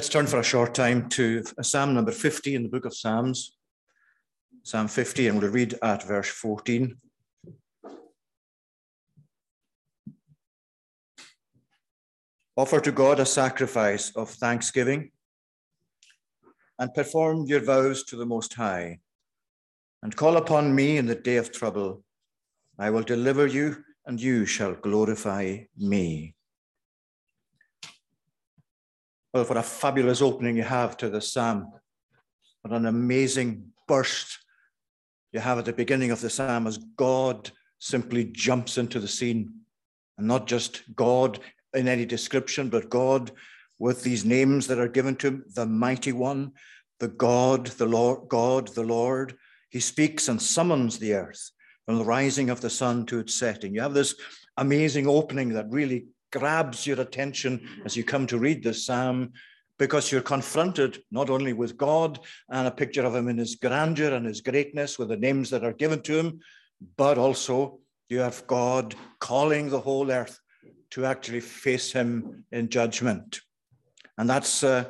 Let's turn for a short time to Psalm number 50 in the book of Psalms. Psalm 50, and we'll read at verse 14. Offer to God a sacrifice of thanksgiving and perform your vows to the Most High. And call upon me in the day of trouble. I will deliver you, and you shall glorify me. Well, what a fabulous opening you have to the psalm. What an amazing burst you have at the beginning of the psalm as God simply jumps into the scene. And not just God in any description, but God with these names that are given to him the mighty one, the God, the Lord, God, the Lord. He speaks and summons the earth from the rising of the sun to its setting. You have this amazing opening that really grabs your attention as you come to read this psalm because you're confronted not only with God and a picture of him in his grandeur and his greatness with the names that are given to him, but also you have God calling the whole earth to actually face him in judgment. And that's uh,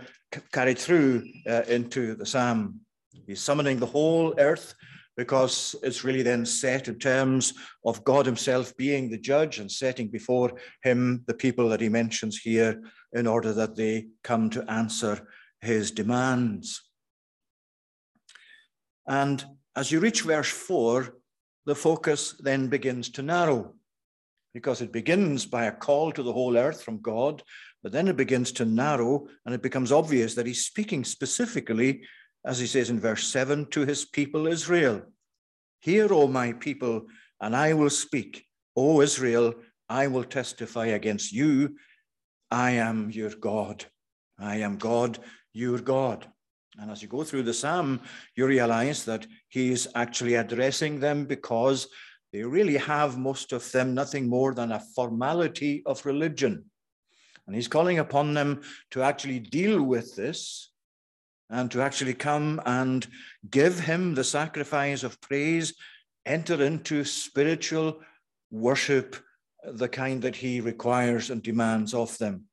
carried through uh, into the psalm. He's summoning the whole earth because it's really then set in terms of God Himself being the judge and setting before Him the people that He mentions here in order that they come to answer His demands. And as you reach verse 4, the focus then begins to narrow because it begins by a call to the whole earth from God, but then it begins to narrow and it becomes obvious that he's speaking specifically as he says in verse 7 to his people Israel Hear, O my people, and I will speak. O Israel, I will testify against you. I am your God. I am God, your God. And as you go through the psalm, you realize that he's actually addressing them because they really have, most of them, nothing more than a formality of religion. And he's calling upon them to actually deal with this and to actually come and give him the sacrifice of praise, enter into spiritual worship, the kind that he requires and demands of them.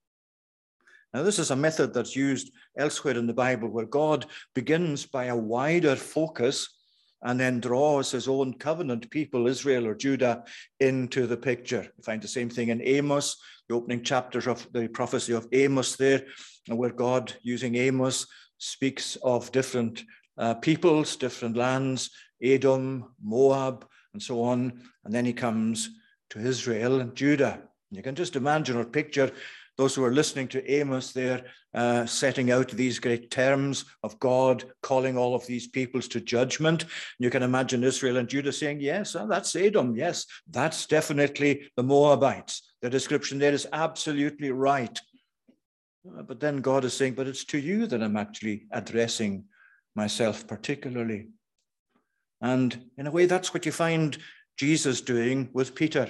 Now, this is a method that's used elsewhere in the Bible where God begins by a wider focus and then draws his own covenant people, Israel or Judah, into the picture. You find the same thing in Amos, the opening chapters of the prophecy of Amos there, where God, using Amos, speaks of different uh, peoples, different lands, Edom, Moab, and so on. And then he comes to Israel and Judah. You can just imagine or picture those who are listening to Amos there uh, setting out these great terms of God calling all of these peoples to judgment. You can imagine Israel and Judah saying, Yes, uh, that's Edom. Yes, that's definitely the Moabites. The description there is absolutely right. Uh, but then God is saying, but it's to you that I'm actually addressing myself particularly. And in a way, that's what you find Jesus doing with Peter.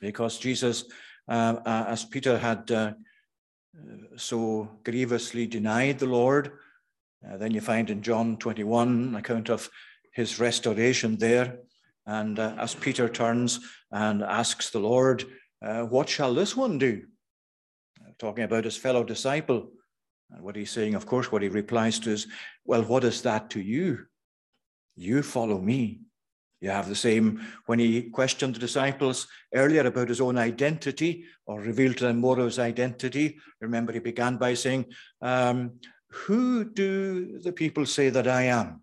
Because Jesus, uh, uh, as Peter had uh, so grievously denied the Lord, uh, then you find in John 21 account of his restoration there. And uh, as Peter turns and asks the Lord, What shall this one do? Talking about his fellow disciple. And what he's saying, of course, what he replies to is, Well, what is that to you? You follow me. You have the same when he questioned the disciples earlier about his own identity or revealed to them more of his identity. Remember, he began by saying, um, Who do the people say that I am?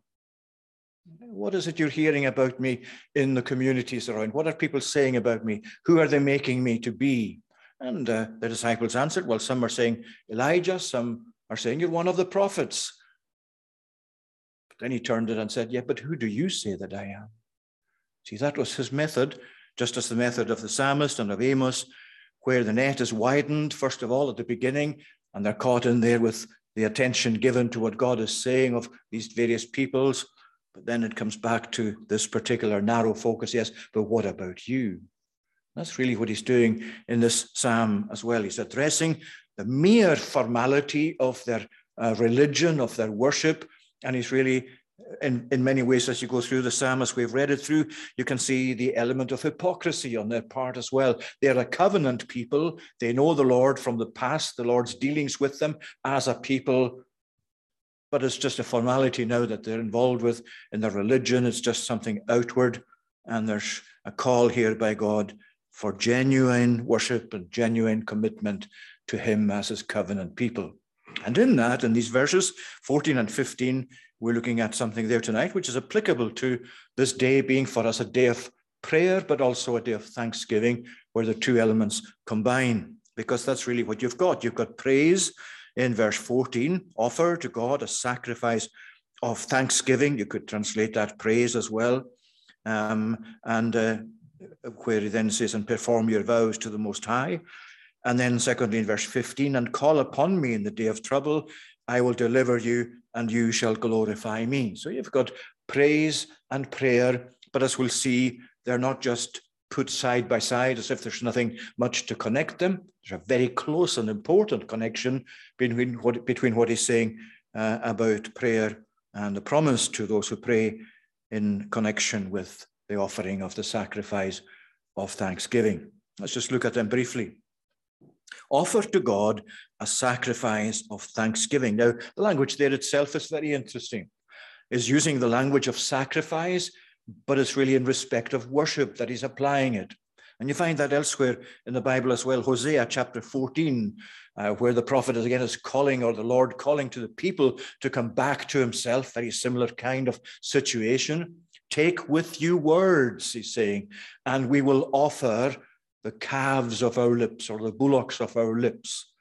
What is it you're hearing about me in the communities around? What are people saying about me? Who are they making me to be? And uh, the disciples answered, Well, some are saying Elijah, some are saying you're one of the prophets. But then he turned it and said, Yeah, but who do you say that I am? See, that was his method, just as the method of the psalmist and of Amos, where the net is widened, first of all, at the beginning, and they're caught in there with the attention given to what God is saying of these various peoples. But then it comes back to this particular narrow focus yes, but what about you? That's really what he's doing in this psalm as well. He's addressing the mere formality of their uh, religion, of their worship, and he's really in, in many ways, as you go through the psalm, as we've read it through, you can see the element of hypocrisy on their part as well. They're a covenant people. They know the Lord from the past, the Lord's dealings with them as a people. But it's just a formality now that they're involved with in their religion. It's just something outward. And there's a call here by God for genuine worship and genuine commitment to Him as His covenant people. And in that, in these verses 14 and 15, we're looking at something there tonight which is applicable to this day being for us a day of prayer, but also a day of thanksgiving, where the two elements combine, because that's really what you've got. You've got praise in verse 14, offer to God a sacrifice of thanksgiving. You could translate that praise as well. Um, and uh, where he then says, and perform your vows to the Most High. And then, secondly, in verse 15, and call upon me in the day of trouble, I will deliver you, and you shall glorify me. So you've got praise and prayer, but as we'll see, they're not just put side by side as if there's nothing much to connect them. There's a very close and important connection between what, between what he's saying uh, about prayer and the promise to those who pray in connection with the offering of the sacrifice of thanksgiving. Let's just look at them briefly. Offer to God a sacrifice of thanksgiving. Now, the language there itself is very interesting. Is using the language of sacrifice, but it's really in respect of worship that he's applying it. And you find that elsewhere in the Bible as well, Hosea chapter 14, uh, where the prophet is again is calling, or the Lord calling to the people to come back to himself, very similar kind of situation. Take with you words, he's saying, and we will offer the calves of our lips or the bullocks of our lips.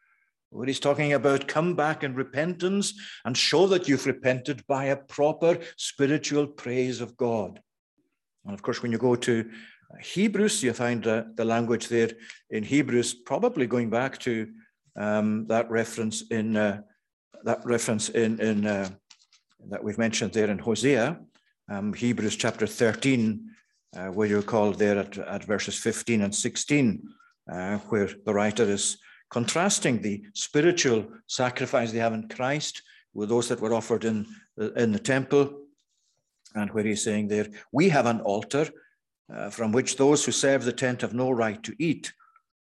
What he's talking about, come back in repentance and show that you've repented by a proper spiritual praise of God. And of course, when you go to Hebrews, you find uh, the language there in Hebrews, probably going back to um, that reference in uh, that reference in, in uh, that we've mentioned there in Hosea, um, Hebrews chapter 13, uh, where you're called there at, at verses 15 and 16, uh, where the writer is contrasting the spiritual sacrifice they have in Christ with those that were offered in, in the temple. And where he's saying there, we have an altar uh, from which those who serve the tent have no right to eat.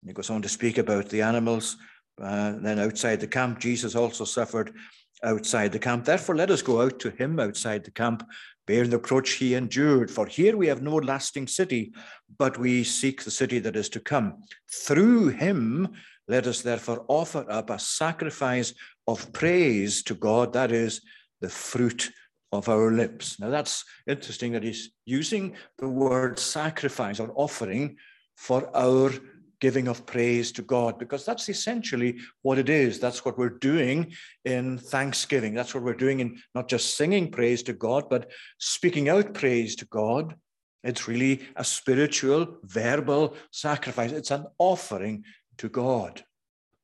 And he goes on to speak about the animals. Uh, then outside the camp, Jesus also suffered outside the camp. Therefore, let us go out to him outside the camp bearing the reproach he endured. For here we have no lasting city, but we seek the city that is to come. Through him, let us therefore offer up a sacrifice of praise to God, that is the fruit of our lips. Now that's interesting that he's using the word sacrifice or offering for our giving of praise to God, because that's essentially what it is. That's what we're doing in thanksgiving. That's what we're doing in not just singing praise to God, but speaking out praise to God. It's really a spiritual, verbal sacrifice. It's an offering to God.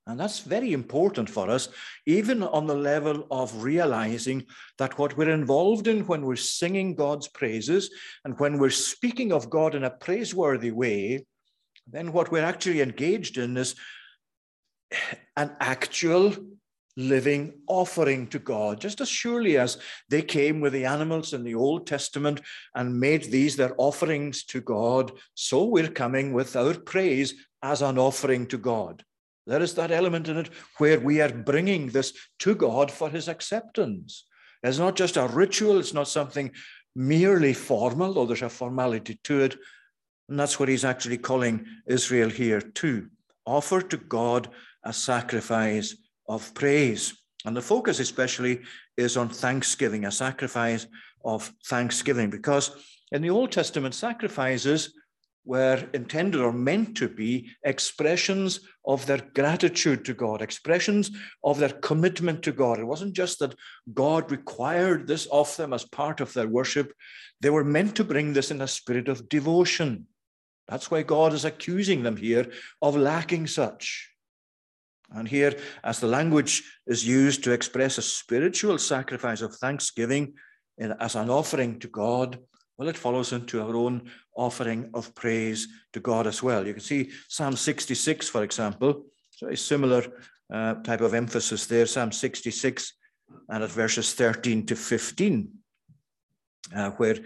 And that's very important for us, even on the level of realizing that what we're involved in when we're singing God's praises and when we're speaking of God in a praiseworthy way then what we're actually engaged in is an actual living offering to God, just as surely as they came with the animals in the Old Testament and made these their offerings to God, so we're coming with our praise as an offering to God. There is that element in it where we are bringing this to God for his acceptance. It's not just a ritual, it's not something merely formal, though there's a formality to it, and that's what he's actually calling Israel here to offer to God a sacrifice of praise. And the focus, especially, is on thanksgiving, a sacrifice of thanksgiving, because in the Old Testament, sacrifices were intended or meant to be expressions of their gratitude to God, expressions of their commitment to God. It wasn't just that God required this of them as part of their worship, they were meant to bring this in a spirit of devotion. That's why God is accusing them here of lacking such. And here, as the language is used to express a spiritual sacrifice of thanksgiving in, as an offering to God, well, it follows into our own offering of praise to God as well. You can see Psalm 66, for example, so a similar uh, type of emphasis there, Psalm 66, and at verses 13 to 15. uh, where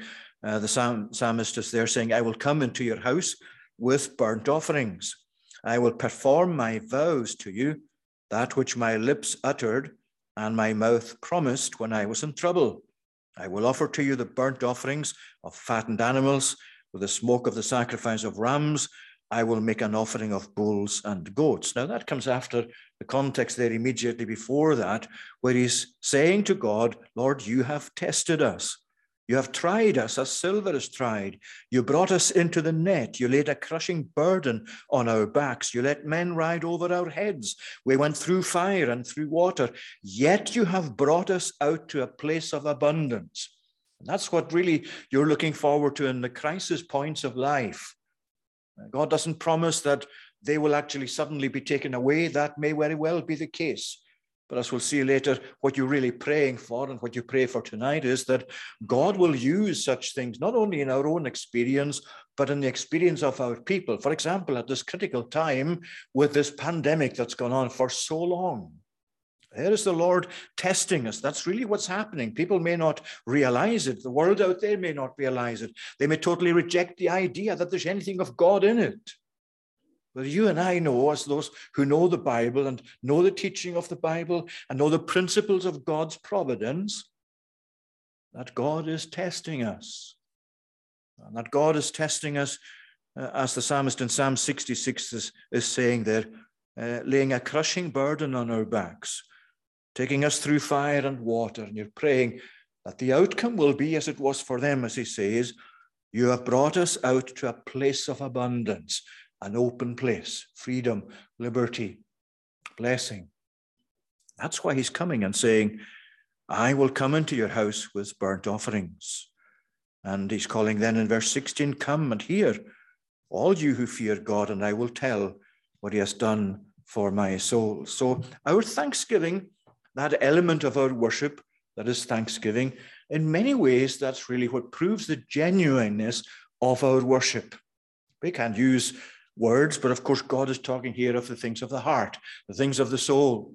uh, the psalm, psalmist is there saying, I will come into your house with burnt offerings. I will perform my vows to you, that which my lips uttered and my mouth promised when I was in trouble. I will offer to you the burnt offerings of fattened animals, with the smoke of the sacrifice of rams. I will make an offering of bulls and goats. Now, that comes after the context there immediately before that, where he's saying to God, Lord, you have tested us. You have tried us as silver is tried. You brought us into the net. You laid a crushing burden on our backs. You let men ride over our heads. We went through fire and through water. Yet you have brought us out to a place of abundance. And that's what really you're looking forward to in the crisis points of life. God doesn't promise that they will actually suddenly be taken away. That may very well be the case. But as we'll see later, what you're really praying for and what you pray for tonight is that God will use such things, not only in our own experience, but in the experience of our people. For example, at this critical time with this pandemic that's gone on for so long. There is the Lord testing us. That's really what's happening. People may not realize it. The world out there may not realize it. They may totally reject the idea that there's anything of God in it. But you and I know, as those who know the Bible and know the teaching of the Bible and know the principles of God's providence, that God is testing us. And that God is testing us, uh, as the psalmist in Psalm 66 is, is saying there, uh, laying a crushing burden on our backs, taking us through fire and water. And you're praying that the outcome will be as it was for them, as he says, You have brought us out to a place of abundance an open place, freedom, liberty, blessing. That's why he's coming and saying, I will come into your house with burnt offerings. And he's calling then in verse 16, Come and hear, all you who fear God, and I will tell what he has done for my soul. So, our thanksgiving, that element of our worship that is thanksgiving, in many ways, that's really what proves the genuineness of our worship. We can't use words, but of course, God is talking here of the things of the heart, the things of the soul.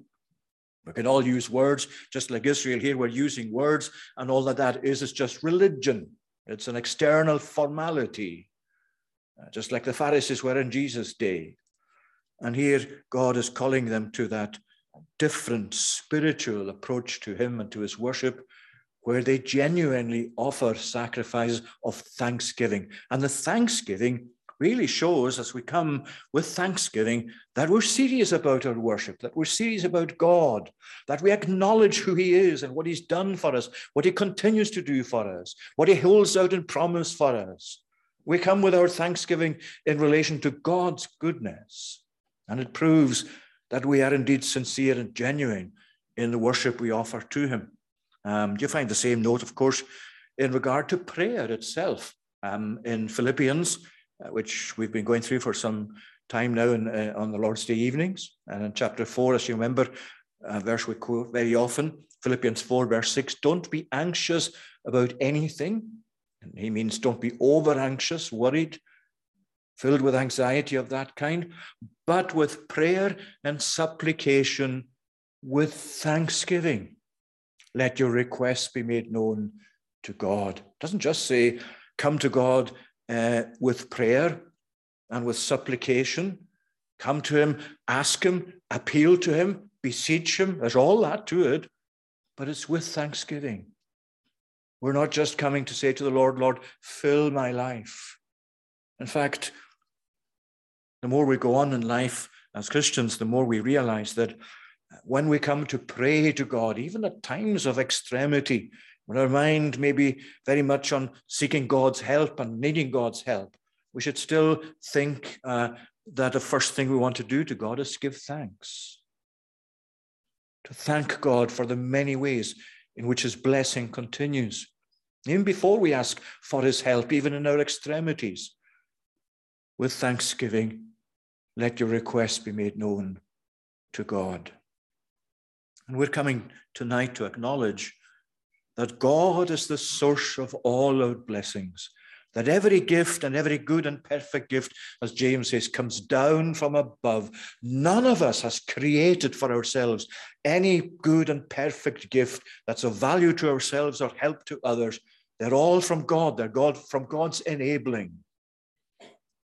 We can all use words, just like Israel here, we're using words, and all that that is is just religion. It's an external formality, uh, just like the Pharisees were in Jesus' day. And here, God is calling them to that different spiritual approach to Him and to His worship, where they genuinely offer sacrifices of thanksgiving. And the thanksgiving really shows as we come with thanksgiving that we're serious about our worship, that we're serious about God, that we acknowledge who He is and what He's done for us, what He continues to do for us, what He holds out in promise for us. We come with our thanksgiving in relation to God's goodness, and it proves that we are indeed sincere and genuine in the worship we offer to Him. Um, you find the same note, of course, in regard to prayer itself. Um, in Philippians which we've been going through for some time now in, uh, on the Lord's Day evenings. And in chapter 4, as you remember, a verse we quote very often, Philippians 4, verse 6, don't be anxious about anything. And he means don't be over anxious, worried, filled with anxiety of that kind, but with prayer and supplication with thanksgiving. Let your requests be made known to God. It doesn't just say, come to God uh, with prayer and with supplication. Come to Him, ask Him, appeal to Him, beseech Him. There's all that to it, but it's with thanksgiving. We're not just coming to say to the Lord, Lord, fill my life. In fact, the more we go on in life as Christians, the more we realize that when we come to pray to God, even at times of extremity, when our mind may be very much on seeking God's help and needing God's help, we should still think uh, that the first thing we want to do to God is give thanks. To thank God for the many ways in which his blessing continues. Even before we ask for his help, even in our extremities, with thanksgiving, let your requests be made known to God. And we're coming tonight to acknowledge that God is the source of all our blessings, that every gift and every good and perfect gift, as James says, comes down from above. None of us has created for ourselves any good and perfect gift that's of value to ourselves or help to others. They're all from God. They're God from God's enabling.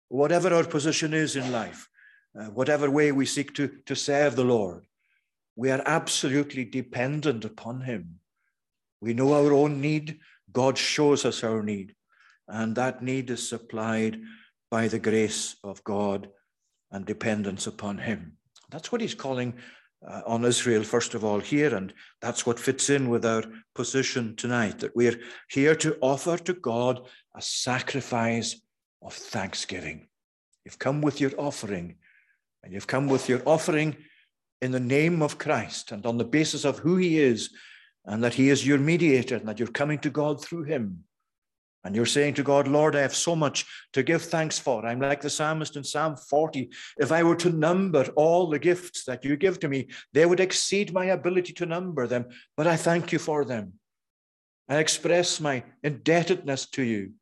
Whatever our position is in life, uh, whatever way we seek to, to serve the Lord, we are absolutely dependent upon Him. We know our own need. God shows us our need. And that need is supplied by the grace of God and dependence upon Him. That's what He's calling uh, on Israel, first of all, here. And that's what fits in with our position tonight that we're here to offer to God a sacrifice of thanksgiving. You've come with your offering, and you've come with your offering in the name of Christ and on the basis of who He is, and that He is your mediator, and that you're coming to God through Him. And you're saying to God, Lord, I have so much to give thanks for. I'm like the psalmist in Psalm 40. If I were to number all the gifts that you give to me, they would exceed my ability to number them. But I thank you for them. I express my indebtedness to you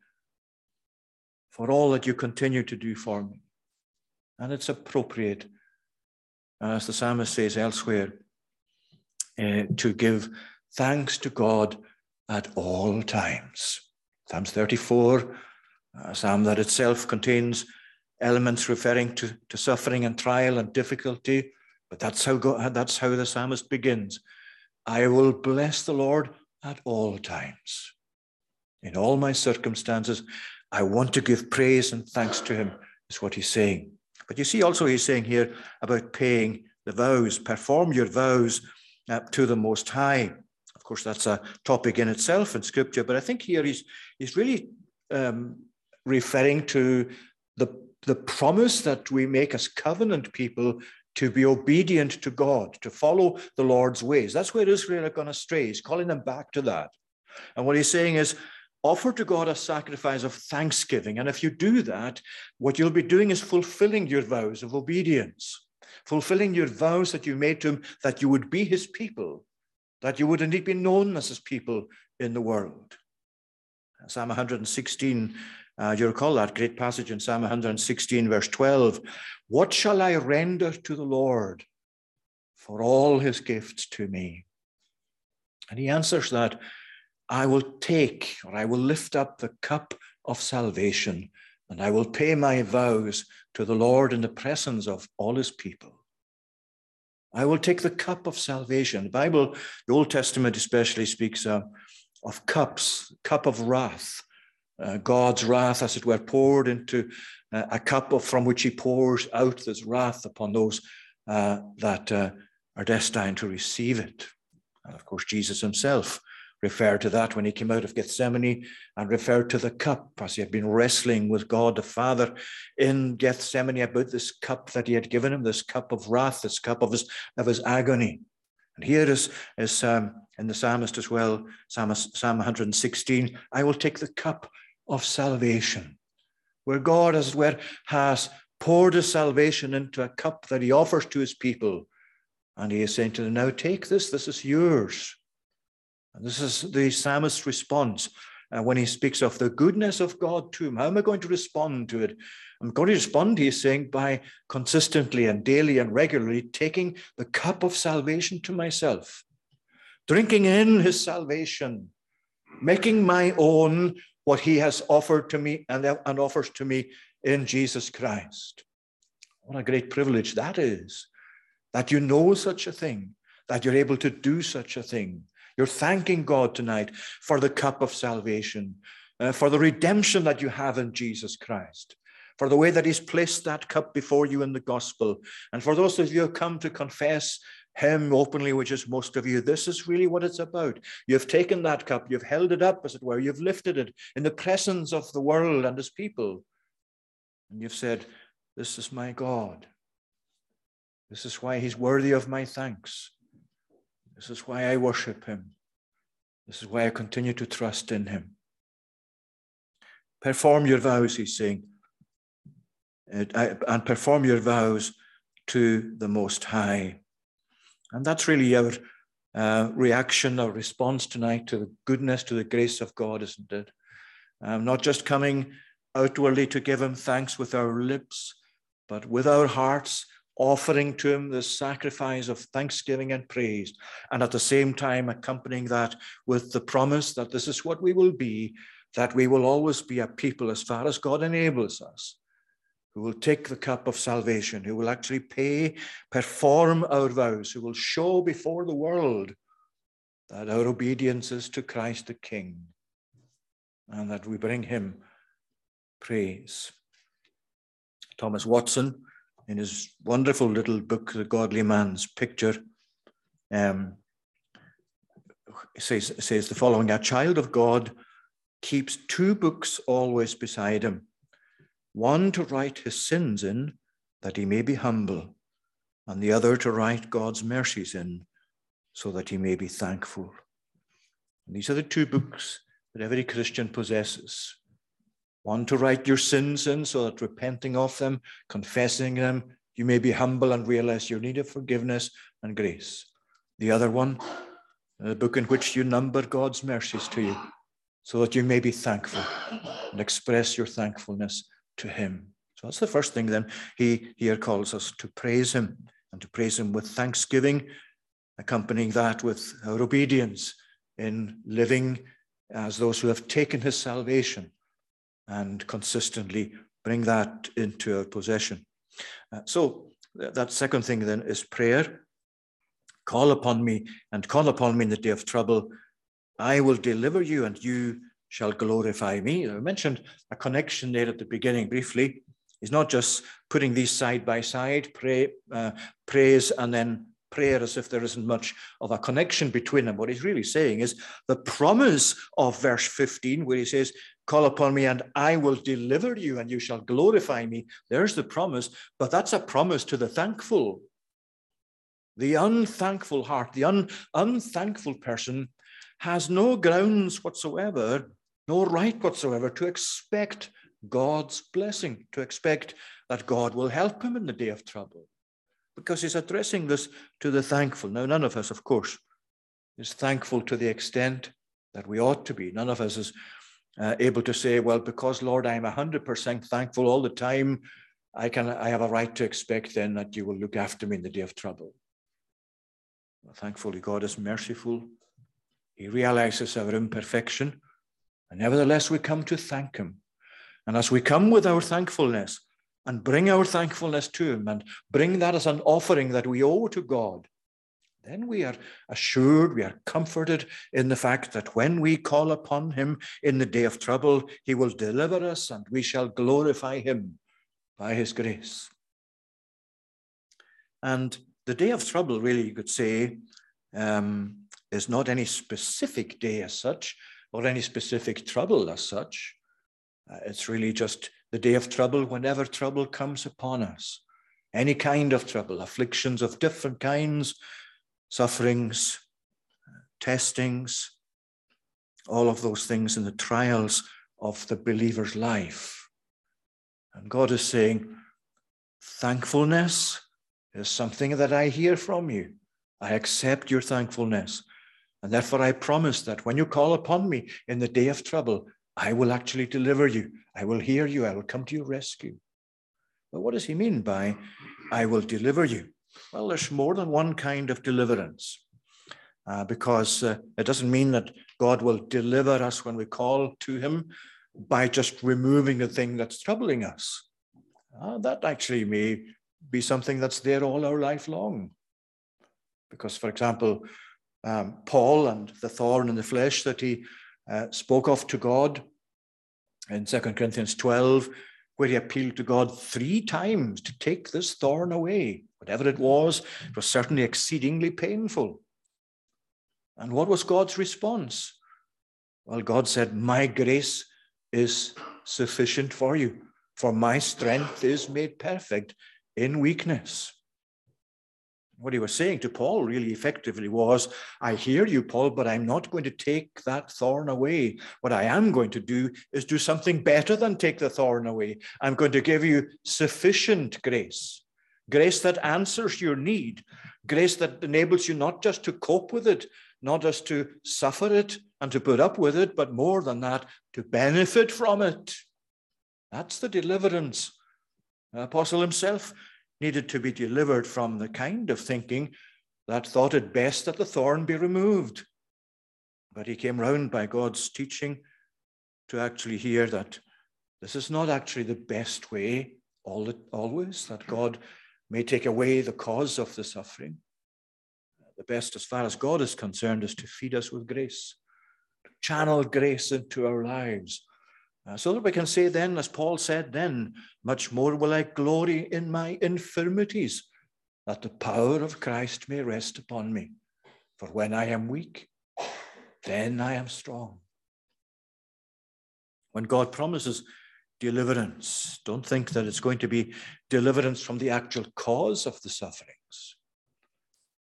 for all that you continue to do for me. And it's appropriate, as the psalmist says elsewhere, uh, to give thanks to God at all times. Psalms 34, a psalm that itself contains elements referring to, to suffering and trial and difficulty, but that's how, God, that's how the psalmist begins. I will bless the Lord at all times. In all my circumstances, I want to give praise and thanks to him, is what he's saying. But you see also he's saying here about paying the vows, perform your vows uh, to the Most High course, that's a topic in itself in Scripture, but I think here he's, he's really um, referring to the, the promise that we make as covenant people to be obedient to God, to follow the Lord's ways. That's where Israel had gone astray. He's calling them back to that. And what he's saying is, offer to God a sacrifice of thanksgiving. And if you do that, what you'll be doing is fulfilling your vows of obedience, fulfilling your vows that you made to him that you would be his people that you would indeed be known as his people in the world. Psalm 116, uh, you recall that great passage in Psalm 116, verse 12. What shall I render to the Lord for all his gifts to me? And he answers that I will take or I will lift up the cup of salvation and I will pay my vows to the Lord in the presence of all his people. I will take the cup of salvation. The Bible, the Old Testament especially, speaks uh, of cups, cup of wrath. Uh, God's wrath, as it were, poured into uh, a cup of, from which he pours out this wrath upon those uh, that uh, are destined to receive it. And of course, Jesus himself referred to that when he came out of Gethsemane and referred to the cup as he had been wrestling with God the Father in Gethsemane about this cup that he had given him, this cup of wrath, this cup of his, of his agony. And here is, is um, in the psalmist as well, Psalm, Psalm 116, I will take the cup of salvation, where God, as it were, has poured his salvation into a cup that he offers to his people. And he is saying to them, Now take this, this is yours. And this is the psalmist's response uh, when he speaks of the goodness of God to him. How am I going to respond to it? I'm going to respond, he's saying, by consistently and daily and regularly taking the cup of salvation to myself, drinking in his salvation, making my own what he has offered to me and, and offers to me in Jesus Christ. What a great privilege that is, that you know such a thing, that you're able to do such a thing, you're thanking God tonight for the cup of salvation, uh, for the redemption that you have in Jesus Christ, for the way that He's placed that cup before you in the gospel. And for those of you who have come to confess Him openly, which is most of you, this is really what it's about. You've taken that cup, you've held it up, as it were, you've lifted it in the presence of the world and His people. And you've said, This is my God. This is why He's worthy of my thanks. This is why I worship him. This is why I continue to trust in him. Perform your vows, he's saying, and perform your vows to the Most High. And that's really our uh, reaction our response tonight to the goodness, to the grace of God, isn't it? Um, not just coming outwardly to give him thanks with our lips, but with our hearts offering to him the sacrifice of thanksgiving and praise, and at the same time accompanying that with the promise that this is what we will be, that we will always be a people as far as God enables us, who will take the cup of salvation, who will actually pay, perform our vows, who will show before the world that our obedience is to Christ the King, and that we bring him praise. Thomas Watson in his wonderful little book, The Godly Man's Picture, um, says, says the following A child of God keeps two books always beside him one to write his sins in, that he may be humble, and the other to write God's mercies in, so that he may be thankful. And these are the two books that every Christian possesses one to write your sins in so that repenting of them, confessing them, you may be humble and realize your need of forgiveness and grace. The other one, the book in which you number God's mercies to you so that you may be thankful and express your thankfulness to Him. So that's the first thing then. He here calls us to praise Him and to praise Him with thanksgiving, accompanying that with our obedience in living as those who have taken His salvation and consistently bring that into our possession. Uh, so that second thing then is prayer. Call upon me and call upon me in the day of trouble. I will deliver you and you shall glorify me. I mentioned a connection there at the beginning briefly. He's not just putting these side by side, pray, uh, praise and then prayer as if there isn't much of a connection between them. What he's really saying is the promise of verse 15, where he says, Call upon me and I will deliver you and you shall glorify me. There's the promise, but that's a promise to the thankful. The unthankful heart, the un- unthankful person has no grounds whatsoever, no right whatsoever to expect God's blessing, to expect that God will help him in the day of trouble because he's addressing this to the thankful. Now, none of us, of course, is thankful to the extent that we ought to be. None of us is uh, able to say, well, because Lord, I'm 100% thankful all the time, I can I have a right to expect then that you will look after me in the day of trouble. Well, thankfully, God is merciful. He realizes our imperfection, and nevertheless, we come to thank Him. And as we come with our thankfulness, and bring our thankfulness to Him and bring that as an offering that we owe to God, then we are assured, we are comforted in the fact that when we call upon Him in the day of trouble, He will deliver us and we shall glorify Him by His grace. And the day of trouble, really, you could say, um, is not any specific day as such or any specific trouble as such. Uh, it's really just the day of trouble whenever trouble comes upon us. Any kind of trouble, afflictions of different kinds, sufferings, testings, all of those things in the trials of the believer's life. And God is saying, thankfulness is something that I hear from you. I accept your thankfulness. And therefore, I promise that when you call upon me in the day of trouble, I will actually deliver you. I will hear you. I will come to your rescue. But what does he mean by I will deliver you? Well, there's more than one kind of deliverance uh, because uh, it doesn't mean that God will deliver us when we call to him by just removing the thing that's troubling us. Uh, that actually may be something that's there all our life long. Because, for example, um, Paul and the thorn in the flesh that he uh, spoke of to God in 2 Corinthians 12, where he appealed to God three times to take this thorn away. Whatever it was, it was certainly exceedingly painful. And what was God's response? Well, God said, My grace is sufficient for you, for my strength is made perfect in weakness. What he was saying to Paul really effectively was, I hear you, Paul, but I'm not going to take that thorn away. What I am going to do is do something better than take the thorn away. I'm going to give you sufficient grace, grace that answers your need, grace that enables you not just to cope with it, not just to suffer it and to put up with it, but more than that, to benefit from it. That's the deliverance. The apostle himself needed to be delivered from the kind of thinking that thought it best that the thorn be removed. But he came round by God's teaching to actually hear that this is not actually the best way all always, that God may take away the cause of the suffering. The best, as far as God is concerned, is to feed us with grace, to channel grace into our lives, uh, so that we can say then, as Paul said then, much more will I glory in my infirmities, that the power of Christ may rest upon me. For when I am weak, then I am strong. When God promises deliverance, don't think that it's going to be deliverance from the actual cause of the sufferings.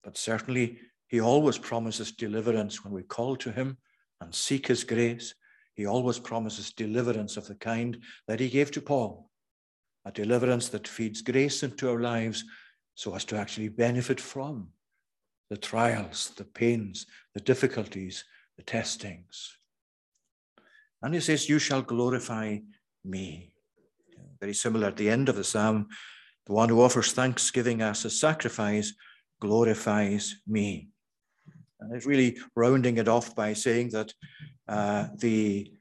But certainly, He always promises deliverance when we call to Him and seek His grace he always promises deliverance of the kind that he gave to Paul, a deliverance that feeds grace into our lives so as to actually benefit from the trials, the pains, the difficulties, the testings. And he says, You shall glorify me. Very similar at the end of the psalm. The one who offers thanksgiving as a sacrifice glorifies me. And it's really rounding it off by saying that uh, the,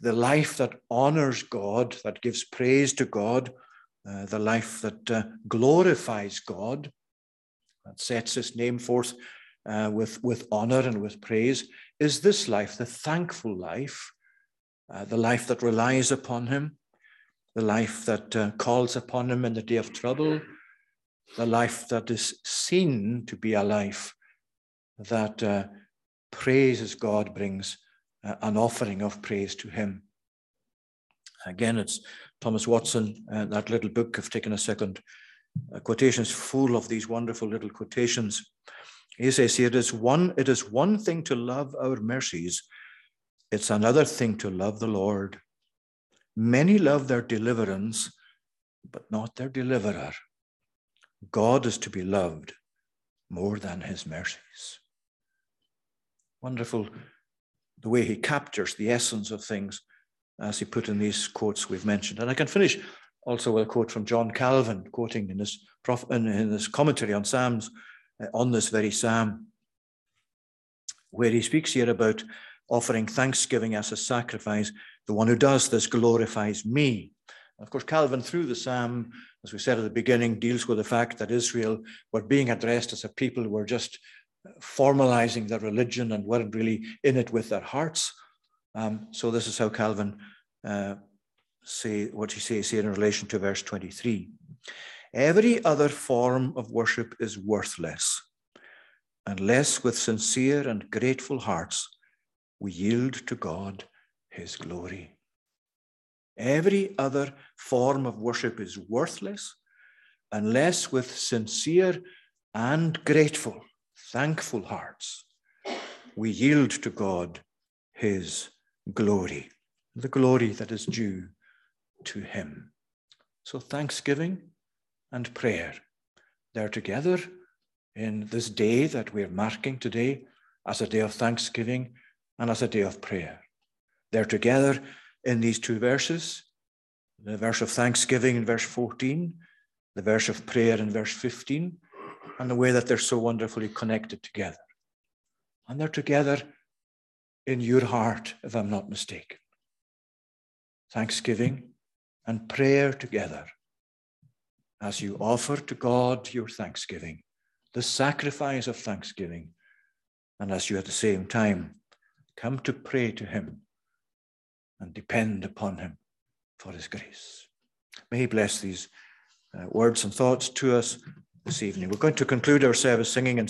the life that honors God, that gives praise to God, uh, the life that uh, glorifies God, that sets his name forth uh, with, with honor and with praise, is this life, the thankful life, uh, the life that relies upon him, the life that uh, calls upon him in the day of trouble, the life that is seen to be a life that uh, praises God brings uh, an offering of praise to Him. Again, it's Thomas Watson, uh, that little book. I've taken a second. Uh, quotations full of these wonderful little quotations. He says it is one, it is one thing to love our mercies, it's another thing to love the Lord. Many love their deliverance, but not their deliverer. God is to be loved more than his mercies. Wonderful the way he captures the essence of things as he put in these quotes we've mentioned. And I can finish also with a quote from John Calvin, quoting in his, in his commentary on Psalms, uh, on this very Psalm, where he speaks here about offering thanksgiving as a sacrifice. The one who does this glorifies me. Of course, Calvin, through the Psalm, as we said at the beginning, deals with the fact that Israel were being addressed as a people who were just formalizing their religion and weren't really in it with their hearts. Um, so this is how Calvin uh, say what he says here in relation to verse 23. Every other form of worship is worthless unless with sincere and grateful hearts we yield to God his glory. Every other form of worship is worthless unless with sincere and grateful thankful hearts, we yield to God his glory, the glory that is due to him. So, thanksgiving and prayer, they're together in this day that we're marking today as a day of thanksgiving and as a day of prayer. They're together in these two verses the verse of thanksgiving in verse 14, the verse of prayer in verse 15 and the way that they're so wonderfully connected together. And they're together in your heart, if I'm not mistaken. Thanksgiving and prayer together as you offer to God your thanksgiving, the sacrifice of thanksgiving, and as you at the same time come to pray to Him and depend upon Him for His grace. May He bless these uh, words and thoughts to us this evening. We're going to conclude our service singing in